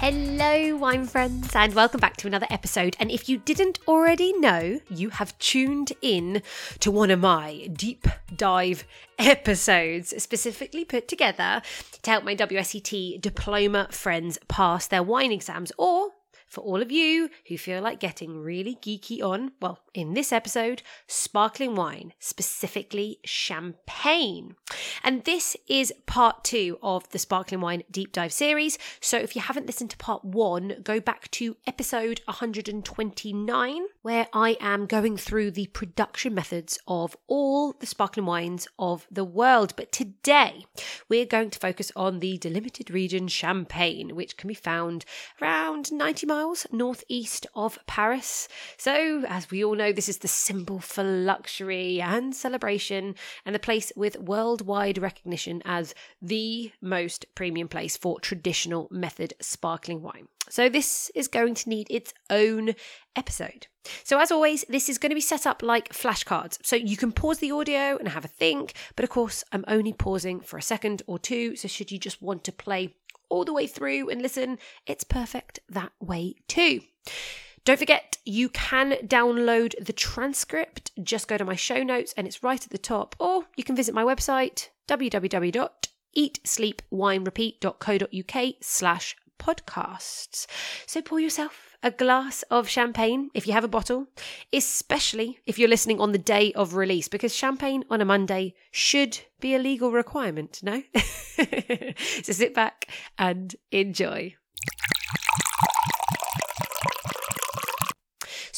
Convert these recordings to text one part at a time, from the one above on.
Hello, wine friends, and welcome back to another episode. And if you didn't already know, you have tuned in to one of my deep dive episodes, specifically put together to help my WSET diploma friends pass their wine exams or for all of you who feel like getting really geeky on, well, in this episode, sparkling wine, specifically champagne. And this is part two of the sparkling wine deep dive series. So if you haven't listened to part one, go back to episode 129, where I am going through the production methods of all the sparkling wines of the world. But today, we're going to focus on the delimited region Champagne, which can be found around 90 miles northeast of Paris. So, as we all know, this is the symbol for luxury and celebration, and the place with worldwide recognition as the most premium place for traditional method sparkling wine. So, this is going to need its own episode. So, as always, this is going to be set up like flashcards. So, you can pause the audio and have a think, but of course, I'm only pausing for a second or two. So, should you just want to play all the way through and listen, it's perfect that way too. Don't forget, you can download the transcript. Just go to my show notes and it's right at the top, or you can visit my website www.eatsleepwinerepeat.co.uk slash podcasts. So pour yourself a glass of champagne if you have a bottle, especially if you're listening on the day of release, because champagne on a Monday should be a legal requirement, no? so sit back and enjoy.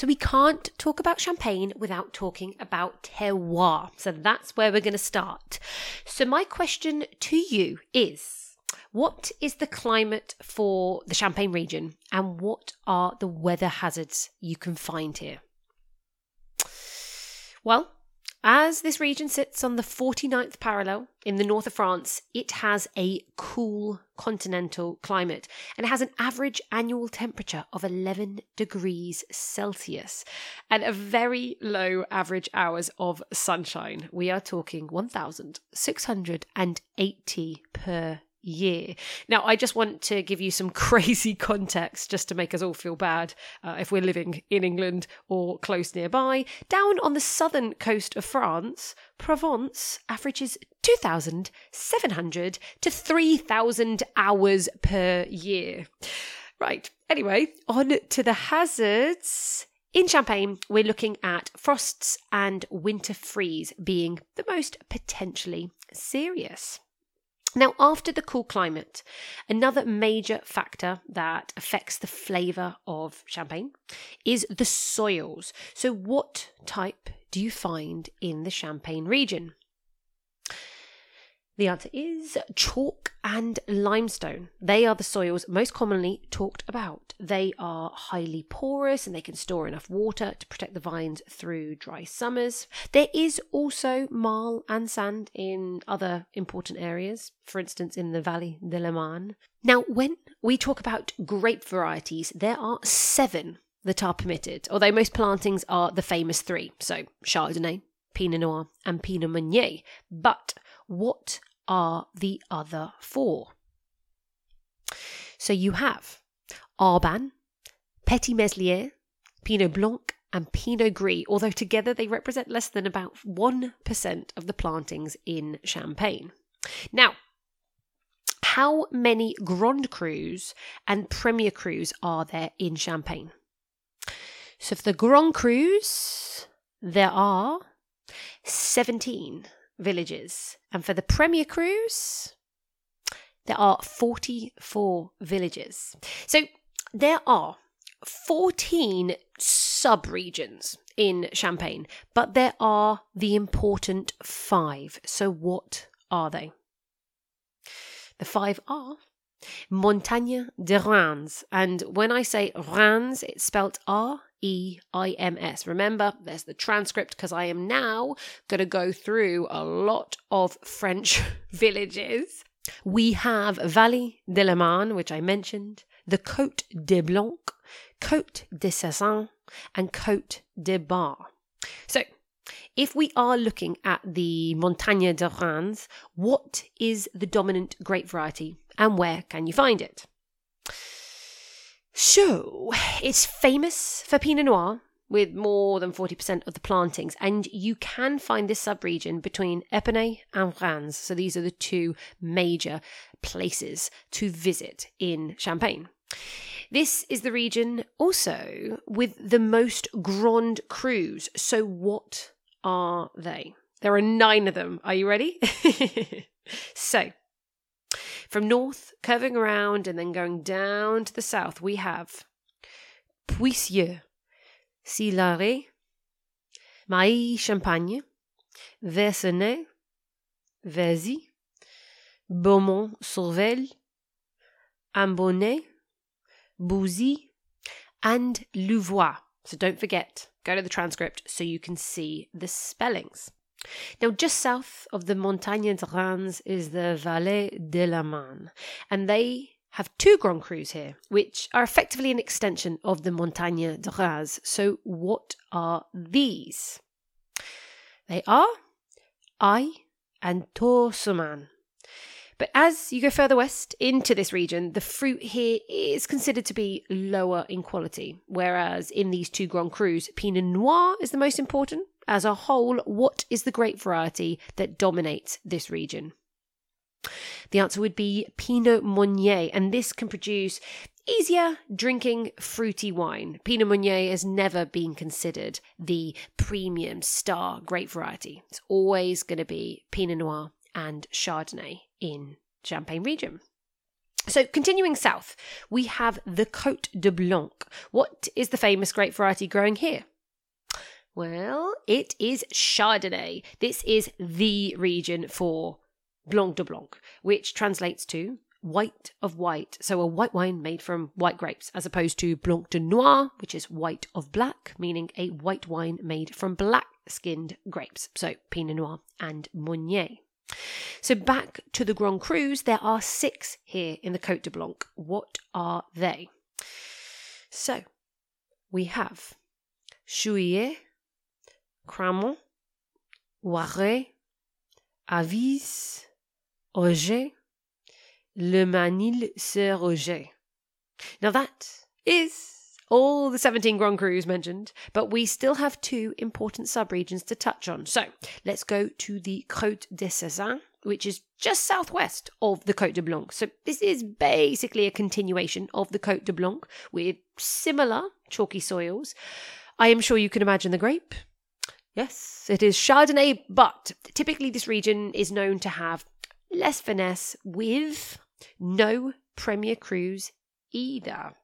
So we can't talk about champagne without talking about terroir. So that's where we're going to start. So my question to you is what is the climate for the Champagne region and what are the weather hazards you can find here? Well, as this region sits on the 49th parallel in the north of France, it has a cool continental climate and it has an average annual temperature of 11 degrees Celsius and a very low average hours of sunshine. We are talking 1,680 per year. Now, I just want to give you some crazy context just to make us all feel bad uh, if we're living in England or close nearby. Down on the southern coast of France, Provence averages 2,700 to 3,000 hours per year. Right, anyway, on to the hazards. In Champagne, we're looking at frosts and winter freeze being the most potentially serious. Now, after the cool climate, another major factor that affects the flavour of champagne is the soils. So, what type do you find in the Champagne region? The answer is chalk and limestone. They are the soils most commonly talked about. They are highly porous and they can store enough water to protect the vines through dry summers. There is also marl and sand in other important areas, for instance, in the Vallée de la Marne. Now, when we talk about grape varieties, there are seven that are permitted, although most plantings are the famous three, so Chardonnay, Pinot Noir, and Pinot Meunier. But what are the other four? So you have Arbane, Petit Meslier, Pinot Blanc, and Pinot Gris, although together they represent less than about 1% of the plantings in Champagne. Now, how many Grand Crus and Premier Crus are there in Champagne? So for the Grand Crus, there are 17 villages. And for the Premier Crus, there are 44 villages. So there are 14 sub regions in Champagne, but there are the important five. So what are they? The five are Montagne de Reims. And when I say Reims, it's spelled R E I M S. Remember, there's the transcript because I am now going to go through a lot of French villages. We have Vallée de la Marne, which I mentioned, the Côte de Blanc, Côte de Sézanne, and Côte de Bar. So, if we are looking at the Montagne de Reims, what is the dominant grape variety and where can you find it? So, it's famous for Pinot Noir with more than 40% of the plantings, and you can find this subregion between Epernay and Reims. So, these are the two major places to visit in Champagne. This is the region also with the most Grand Crus. So, what are they? There are nine of them. Are you ready? so, from north, curving around and then going down to the south, we have Puisieulx, Sillery, Mailly Champagne, Verzenay, Verzy, Beaumont-sur-Vesle, Ambonnay, Bouzy, and Louvois. So don't forget, go to the transcript so you can see the spellings. Now, just south of the Montagne de Reims is the Vallée de la Marne, and they have two Grand Crus here, which are effectively an extension of the Montagne de Reims. So, what are these? They are Aÿ and Tours-sur-Marne. But as you go further west into this region, the fruit here is considered to be lower in quality, whereas in these two Grand Crus, Pinot Noir is the most important. As a whole, what is the grape variety that dominates this region? The answer would be Pinot Meunier, and this can produce easier drinking fruity wine. Pinot Meunier has never been considered the premium star grape variety. It's always going to be Pinot Noir and Chardonnay in Champagne region. So, continuing south, we have the Côte de Blanc. What is the famous grape variety growing here? Well, it is Chardonnay. This is the region for Blanc de Blanc, which translates to white of white. So, a white wine made from white grapes, as opposed to Blanc de Noir, which is white of black, meaning a white wine made from black skinned grapes. So, Pinot Noir and Meunier. So back to the Grand Crus, there are six here in the Côte de Blanc. What are they? So we have Chouilly, Cramant, Oiry, Avize, Oger, Le Mesnil sur Oger. Now that is all the 17 Grand Crus mentioned, but we still have two important subregions to touch on. So let's go to the Côte des Sézanne, which is just southwest of the Côte de Blanc. So this is basically a continuation of the Côte de Blanc with similar chalky soils. I am sure you can imagine the grape. Yes, it is Chardonnay, but typically this region is known to have less finesse with no Premier Crus either.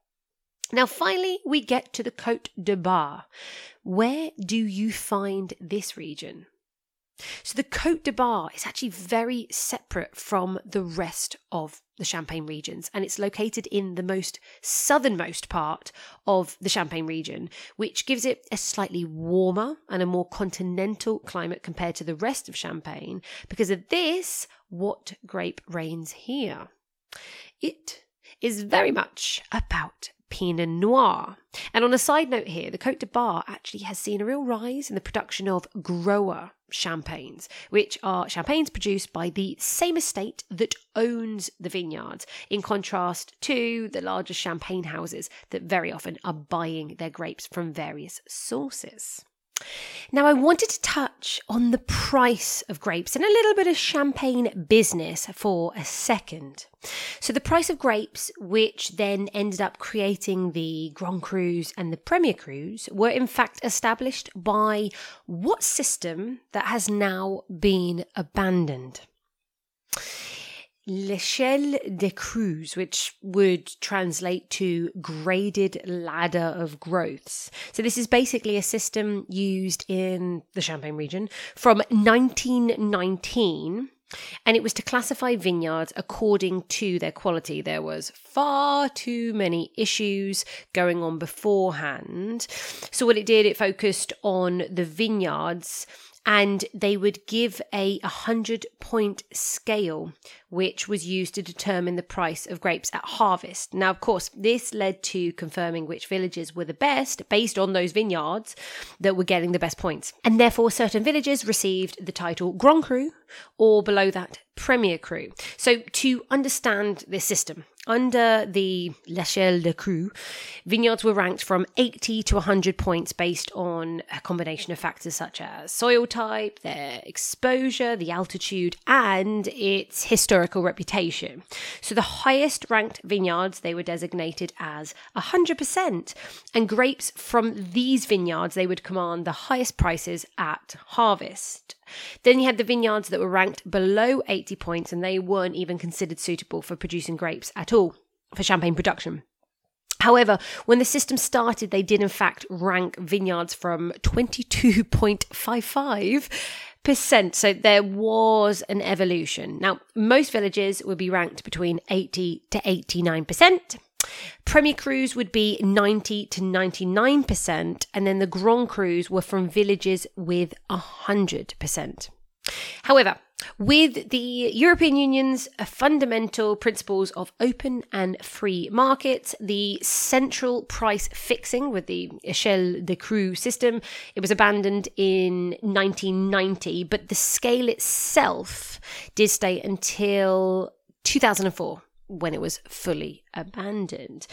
Now, finally, we get to the Côte de Bar. Where do you find this region? So, the Côte de Bar is actually very separate from the rest of the Champagne regions, and it's located in the most southernmost part of the Champagne region, which gives it a slightly warmer and a more continental climate compared to the rest of Champagne. Because of this, what grape reigns here? It is very much about Pinot Noir. And on a side note here, the Cote de Bar actually has seen a real rise in the production of grower champagnes, which are champagnes produced by the same estate that owns the vineyards, in contrast to the larger champagne houses that very often are buying their grapes from various sources. Now, I wanted to touch on the price of grapes and a little bit of champagne business for a second. So, the price of grapes, which then ended up creating the Grand Crus and the Premier Crus, were in fact established by what system that has now been abandoned? L'échelle de crus, which would translate to graded ladder of growths. So this is basically a system used in the Champagne region from 1919 and it was to classify vineyards according to their quality. There was far too many issues going on beforehand. So what it did, it focused on the vineyards and they would give a 100 point scale which was used to determine the price of grapes at harvest. Now, of course, this led to confirming which villages were the best based on those vineyards that were getting the best points. And therefore, certain villages received the title Grand Cru or below that Premier Cru. So, to understand this system, under the L'Echelle de Cru, vineyards were ranked from 80 to 100 points based on a combination of factors such as soil type, their exposure, the altitude, and its historical reputation. So the highest ranked vineyards they were designated as 100%, and grapes from these vineyards they would command the highest prices at harvest. Then you had the vineyards that were ranked below 80 points and they weren't even considered suitable for producing grapes at all for champagne production. However, when the system started, they did in fact rank vineyards from 22.55 percent. So there was an evolution. Now, most villages would be ranked between 80 to 89 percent. Premier Crus would be 90 to 99%, and then the Grand Crus were from villages with 100%. However, with the European Union's fundamental principles of open and free markets, the central price fixing with the Echelle de Cru system, it was abandoned in 1990, but the scale itself did stay until 2004 when it was fully abandoned.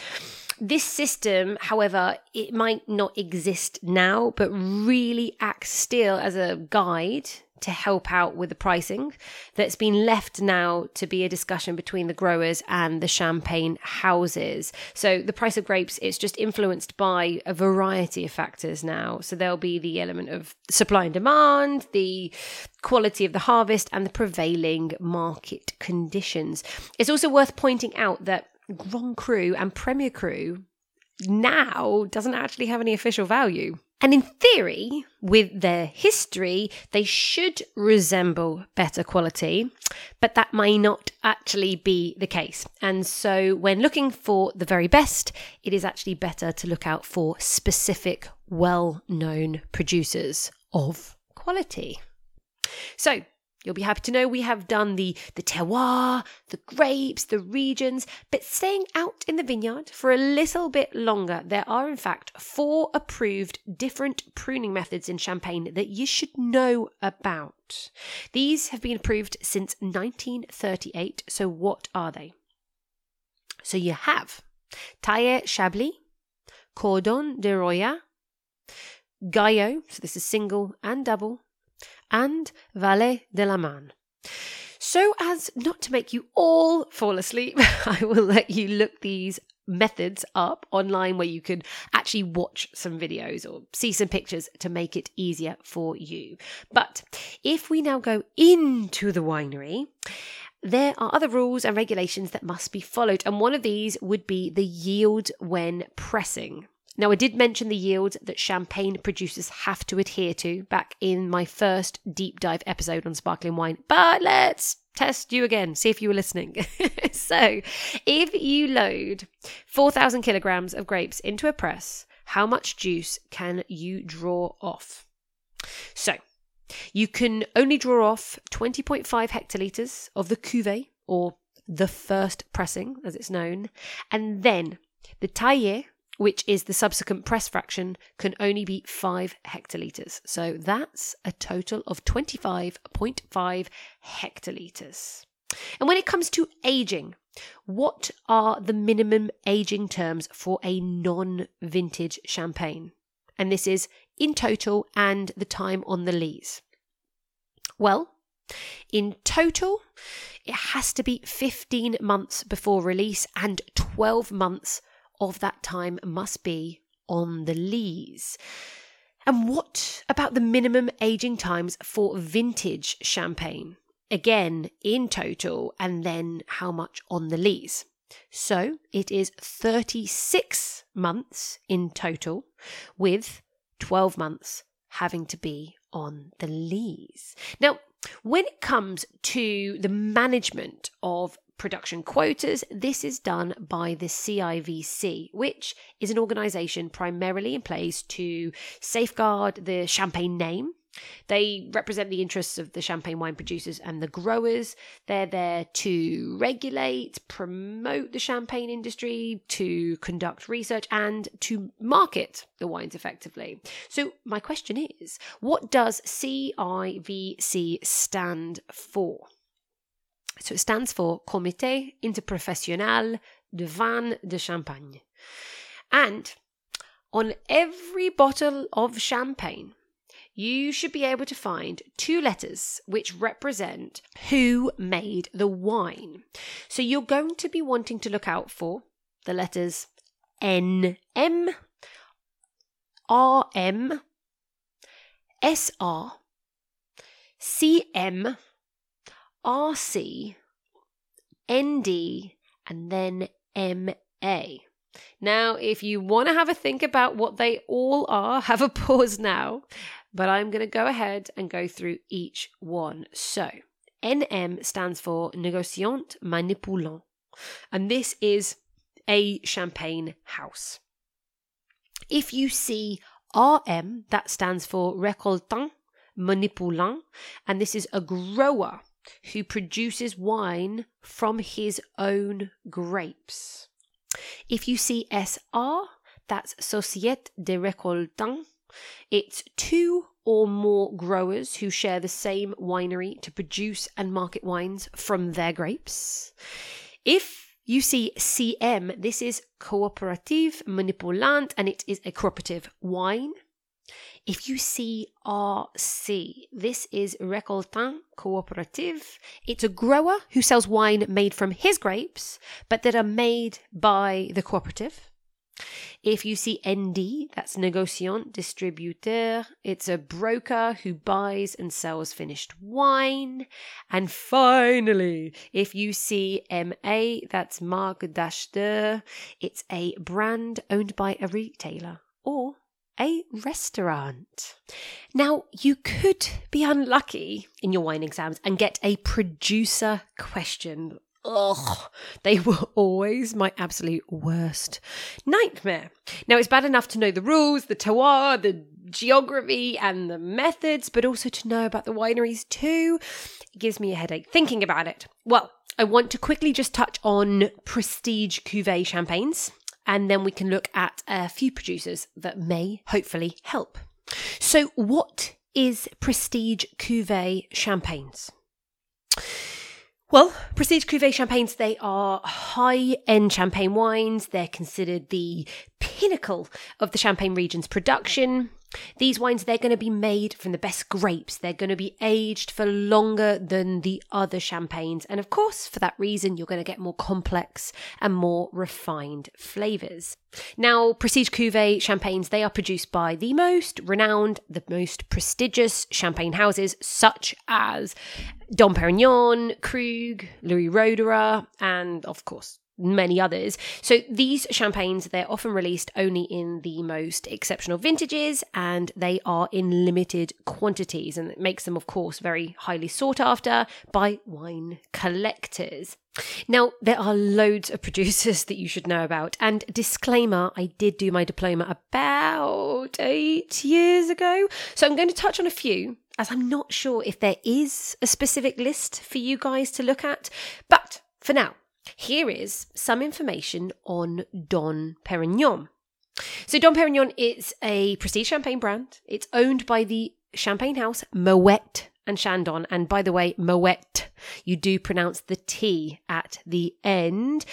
This system, however, it might not exist now, but really acts still as a guide to help out with the pricing that's been left now to be a discussion between the growers and the champagne houses. So the price of grapes it's just influenced by a variety of factors now. So there'll be the element of supply and demand, the quality of the harvest and the prevailing market conditions. It's also worth pointing out that Grand Cru and Premier Cru now doesn't actually have any official value. And in theory, with their history, they should resemble better quality, but that may not actually be the case. And so, when looking for the very best, it is actually better to look out for specific, well known producers of quality. So, You'll be happy to know we have done the, the terroir, the grapes, the regions, but staying out in the vineyard for a little bit longer, there are in fact four approved different pruning methods in Champagne that you should know about. These have been approved since 1938, so what are they? So you have Taille Chablis, Cordon de Royat, Guyot, so this is single and double, and Vallée de la Marne. So as not to make you all fall asleep, I will let you look these methods up online where you can actually watch some videos or see some pictures to make it easier for you. But if we now go into the winery, there are other rules and regulations that must be followed, and one of these would be the yield when pressing. Now, I did mention the yield that champagne producers have to adhere to back in my first deep dive episode on sparkling wine, but let's test you again, see if you were listening. so, if you load 4,000 kilograms of grapes into a press, how much juice can you draw off? So, you can only draw off 20.5 hectolitres of the cuvee, or the first pressing, as it's known, and then the taille which is the subsequent press fraction, can only be 5 hectolitres. So that's a total of 25.5 hectolitres. And when it comes to aging, what are the minimum aging terms for a non vintage champagne? And this is in total and the time on the lees. Well, in total, it has to be 15 months before release and 12 months of that time must be on the lees. And what about the minimum aging times for vintage champagne? Again, in total, and then how much on the lees? So it is 36 months in total, with 12 months having to be on the lees. Now, when it comes to the management of production quotas, this is done by the CIVC, which is an organisation primarily in place to safeguard the champagne name. They represent the interests of the champagne wine producers and the growers. They're there to regulate, promote the champagne industry, to conduct research, and to market the wines effectively. So, my question is what does CIVC stand for? So it stands for Comité Interprofessionnel de Vin de Champagne. And on every bottle of champagne, you should be able to find two letters which represent who made the wine. So you're going to be wanting to look out for the letters NM, RM, SR, CM, RC, ND, and then MA. Now, if you want to have a think about what they all are, have a pause now, but I'm going to go ahead and go through each one. So, NM stands for Négociant Manipulant, and this is a champagne house. If you see RM, that stands for Récoltant Manipulant, and this is a grower who produces wine from his own grapes. If you see SR, that's Société de Récoltants. It's two or more growers who share the same winery to produce and market wines from their grapes. If you see CM, this is Coopérative Manipulant and it is a cooperative wine. If you see RC, this is Récoltant Coopérative. It's a grower who sells wine made from his grapes, but that are made by the cooperative. If you see ND, that's Négociant Distributeur. It's a broker who buys and sells finished wine. And finally, if you see MA, that's Marque d'Acheteur. It's a brand owned by a retailer a restaurant. Now, you could be unlucky in your wine exams and get a producer question. Ugh, they were always my absolute worst nightmare. Now, it's bad enough to know the rules, the terroir, the geography, and the methods, but also to know about the wineries too. It gives me a headache thinking about it. Well, I want to quickly just touch on prestige cuvee champagnes and then we can look at a few producers that may hopefully help. So, what is Prestige Cuvée champagnes? Well, Prestige Cuvée champagnes, they are high end champagne wines. They're considered the pinnacle of the Champagne region's production. These wines, they're going to be made from the best grapes. They're going to be aged for longer than the other champagnes. And of course, for that reason, you're going to get more complex and more refined flavours. Now, Prestige Cuvée champagnes, they are produced by the most renowned, the most prestigious champagne houses, such as Dom Perignon, Krug, Louis Roederer, and of course, many others. So these champagnes, they're often released only in the most exceptional vintages and they are in limited quantities. And it makes them, of course, very highly sought after by wine collectors. Now, there are loads of producers that you should know about. And disclaimer, I did do my diploma about eight years ago. So I'm going to touch on a few, as I'm not sure if there is a specific list for you guys to look at. But for now, here is some information on Dom Perignon. So, Dom Perignon is a prestige champagne brand. It's owned by the champagne house Moet and Chandon. And by the way, Moet, you do pronounce the T at the end.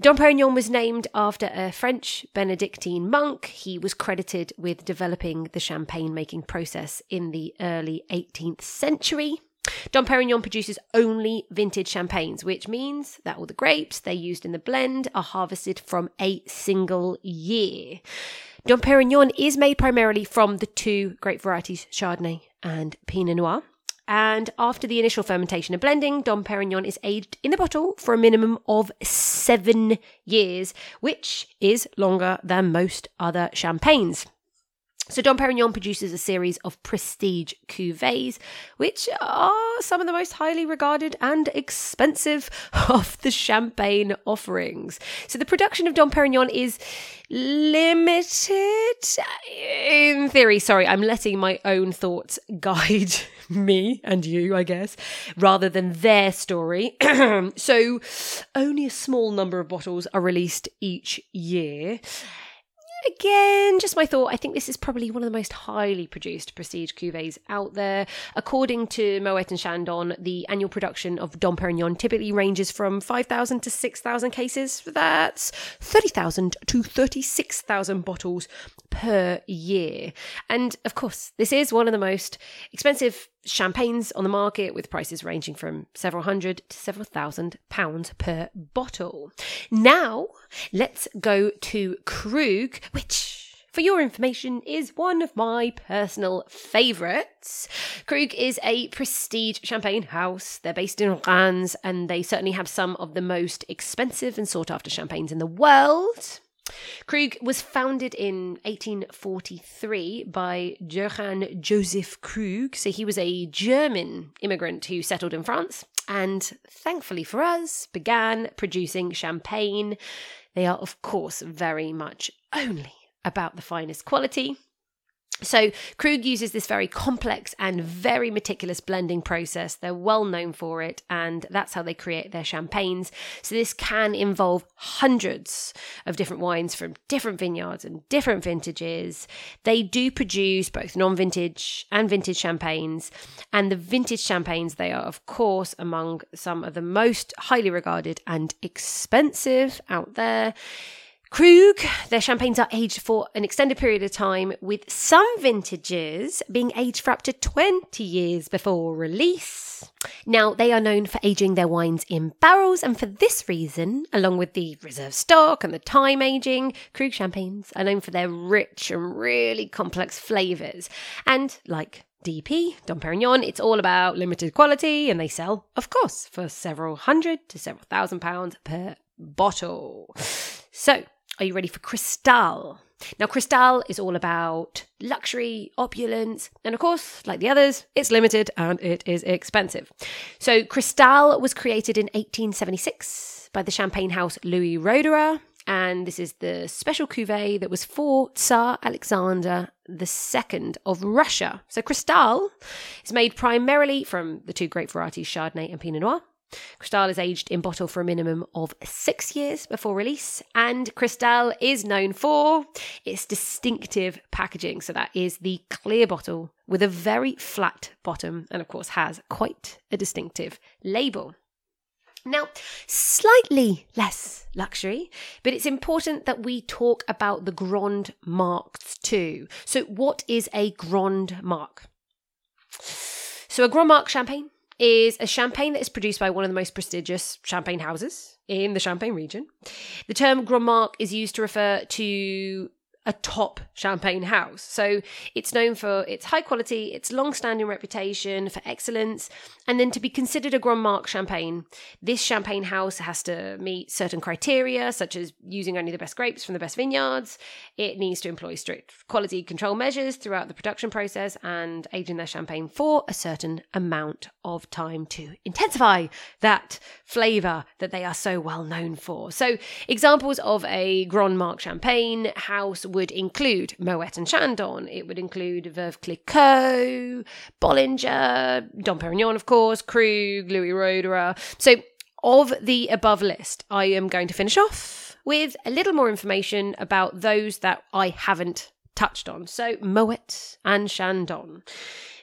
Dom Perignon was named after a French Benedictine monk. He was credited with developing the champagne making process in the early 18th century. Dom Perignon produces only vintage champagnes, which means that all the grapes they used in the blend are harvested from a single year. Dom Perignon is made primarily from the two grape varieties Chardonnay and Pinot Noir. And after the initial fermentation and blending, Dom Perignon is aged in the bottle for a minimum of seven years, which is longer than most other champagnes. So Dom Perignon produces a series of prestige cuvées, which are some of the most highly regarded and expensive of the champagne offerings. So the production of Dom Perignon is limited in theory. Sorry, I'm letting my own thoughts guide me and you, I guess, rather than their story. so only a small number of bottles are released each year again, just my thought. I think this is probably one of the most highly produced prestige cuvées out there. According to Moet and Chandon, the annual production of Dom Perignon typically ranges from 5,000 to 6,000 cases. That's 30,000 to 36,000 bottles per year. And of course, this is one of the most expensive champagnes on the market with prices ranging from several hundred to several thousand pounds per bottle. Now, let's go to Krug, which for your information, is one of my personal favourites. Krug is a prestige champagne house. They're based in Reims and they certainly have some of the most expensive and sought after champagnes in the world. Krug was founded in 1843 by Johann Joseph Krug. So he was a German immigrant who settled in France and, thankfully for us, began producing champagne. They are, of course, very much only about the finest quality so, Krug uses this very complex and very meticulous blending process. They're well known for it, and that's how they create their champagnes. So, this can involve hundreds of different wines from different vineyards and different vintages. They do produce both non vintage and vintage champagnes, and the vintage champagnes, they are, of course, among some of the most highly regarded and expensive out there. Krug, their champagnes are aged for an extended period of time, with some vintages being aged for up to 20 years before release. Now, they are known for aging their wines in barrels, and for this reason, along with the reserve stock and the time aging, Krug champagnes are known for their rich and really complex flavours. And like DP, Dom Perignon, it's all about limited quality, and they sell, of course, for several hundred to several thousand pounds per bottle. So, are you ready for Cristal? Now, Cristal is all about luxury, opulence, and of course, like the others, it's limited and it is expensive. So, Cristal was created in 1876 by the champagne house Louis Roederer, and this is the special cuvee that was for Tsar Alexander II of Russia. So, Cristal is made primarily from the two great varieties Chardonnay and Pinot Noir. Cristal is aged in bottle for a minimum of six years before release, and Cristal is known for its distinctive packaging. So, that is the clear bottle with a very flat bottom, and of course, has quite a distinctive label. Now, slightly less luxury, but it's important that we talk about the Grand Marques too. So, what is a Grand Marque? So, a Grand Marque champagne is a champagne that is produced by one of the most prestigious champagne houses in the Champagne region. The term Grand Marque is used to refer to a top champagne house. So it's known for its high quality, its long standing reputation for excellence, and then to be considered a Grand Marque champagne, this champagne house has to meet certain criteria, such as using only the best grapes from the best vineyards. It needs to employ strict quality control measures throughout the production process and aging their champagne for a certain amount of time to intensify that flavour that they are so well known for. So, examples of a Grand Marque champagne house would include Moet and Chandon, it would include Veuve Clicquot, Bollinger, Dom Perignon, of course, Krug, Louis Roederer. So, of the above list, I am going to finish off with a little more information about those that I haven't touched on. So, Moet and Chandon.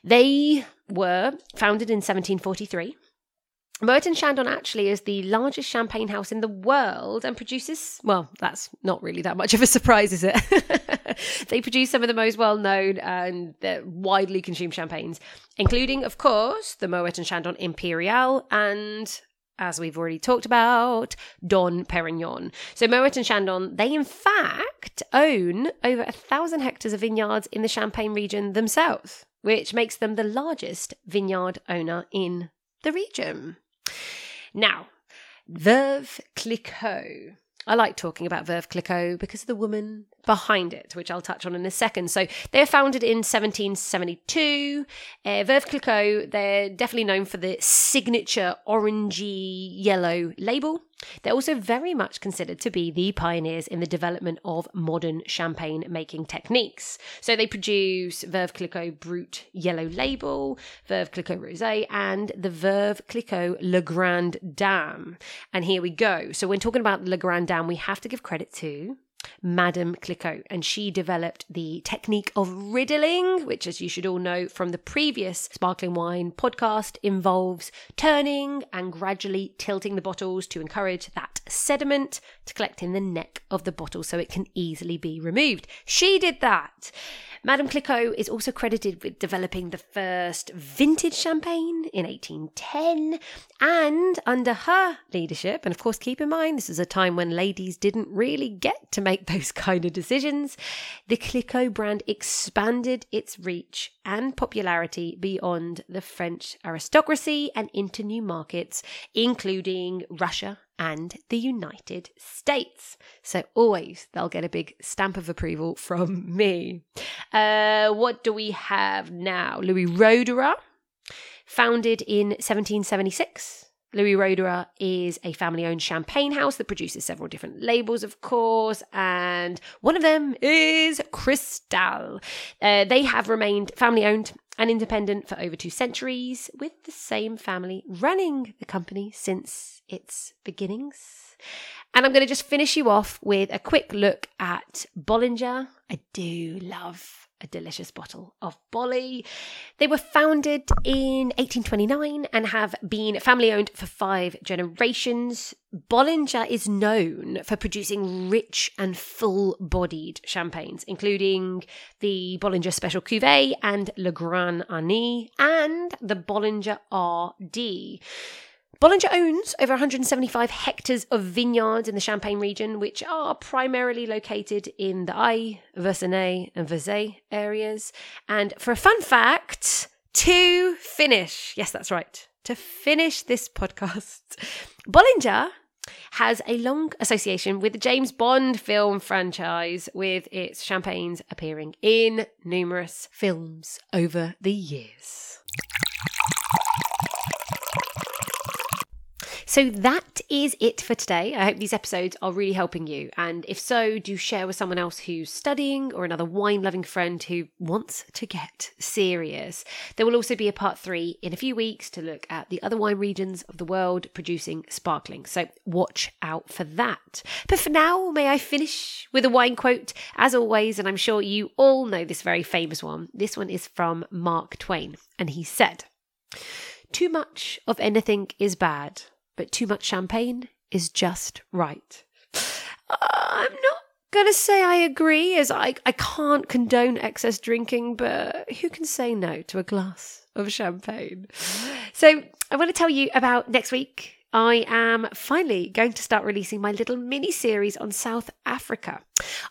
They were founded in 1743 And Chandon actually is the largest champagne house in the world and produces, well, that's not really that much of a surprise, is it? they produce some of the most well known and widely consumed champagnes, including, of course, the Moet and Chandon Imperial and as we've already talked about, Dom Perignon. So Moet and Chandon, they in fact own over a thousand hectares of vineyards in the Champagne region themselves, which makes them the largest vineyard owner in the region. Now, Veuve Clicquot. I like talking about Veuve Clicquot because of the woman behind it, which I'll touch on in a second. So they were founded in 1772. Uh, Veuve Clicquot, they're definitely known for the signature orangey yellow label. They're also very much considered to be the pioneers in the development of modern champagne making techniques. So they produce Veuve Clicquot Brut Yellow Label, Veuve Clicquot Rosé, and the Veuve Clicquot Le Grand Dame. And here we go. So when talking about Le Grand Dame, we have to give credit to Madame Clicquot, and she developed the technique of riddling, which, as you should all know from the previous sparkling wine podcast, involves turning and gradually tilting the bottles to encourage that sediment to collect in the neck of the bottle so it can easily be removed. She did that. Madame Clicquot is also credited with developing the first vintage champagne in 1810. And under her leadership, and of course, keep in mind, this is a time when ladies didn't really get to make those kind of decisions, the Clicquot brand expanded its reach and popularity beyond the French aristocracy and into new markets, including Russia and the United States. So always they'll get a big stamp of approval from me. Uh, what do we have now? Louis Roederer, founded in 1776. Louis Roederer is a family owned champagne house that produces several different labels, of course, and one of them is Cristal. Uh, they have remained family owned and independent for over two centuries, with the same family running the company since its beginnings. And I'm going to just finish you off with a quick look at Bollinger. I do love a delicious bottle of Bolly. They were founded in 1829 and have been family owned for five generations. Bollinger is known for producing rich and full bodied champagnes, including the Bollinger Special Cuvée and Le Grand Année and the Bollinger RD. Bollinger owns over 175 hectares of vineyards in the Champagne region, which are primarily located in the Aÿ, Verzenay, and Verzy areas. And for a fun fact, to finish, yes, that's right, to finish this podcast, Bollinger has a long association with the James Bond film franchise, with its champagnes appearing in numerous films over the years. So that is it for today. I hope these episodes are really helping you. And if so, do share with someone else who's studying or another wine loving friend who wants to get serious. There will also be a part three in a few weeks to look at the other wine regions of the world producing sparkling. So watch out for that. But for now, may I finish with a wine quote? As always, and I'm sure you all know this very famous one. This one is from Mark Twain. And he said, Too much of anything is bad but too much champagne is just right. Uh, I'm not gonna say I agree, as I, I can't condone excess drinking, but who can say no to a glass of champagne? So I want to tell you about next week. I am finally going to start releasing my little mini series on South Africa.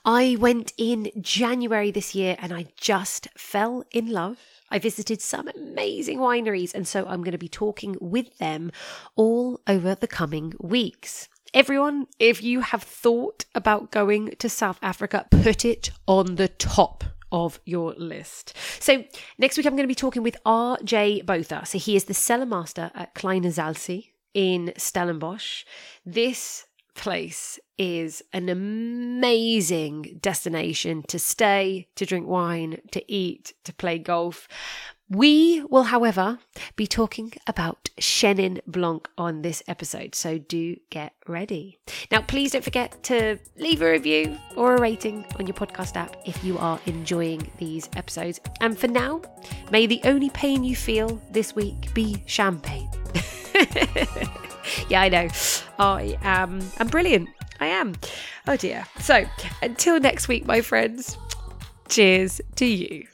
I went in January this year and I just fell in love I visited some amazing wineries, and so I'm going to be talking with them all over the coming weeks. Everyone, if you have thought about going to South Africa, put it on the top of your list. So, next week I'm going to be talking with RJ Botha. So, he is the cellar master at Kleine Zalze in Stellenbosch. This place is an amazing destination to stay, to drink wine, to eat, to play golf. We will, however, be talking about Chenin Blanc on this episode, so do get ready. Now, please don't forget to leave a review or a rating on your podcast app if you are enjoying these episodes. And for now, may the only pain you feel this week be champagne. yeah, I know. I am. I'm brilliant. I am. Oh dear. So until next week, my friends. Cheers to you.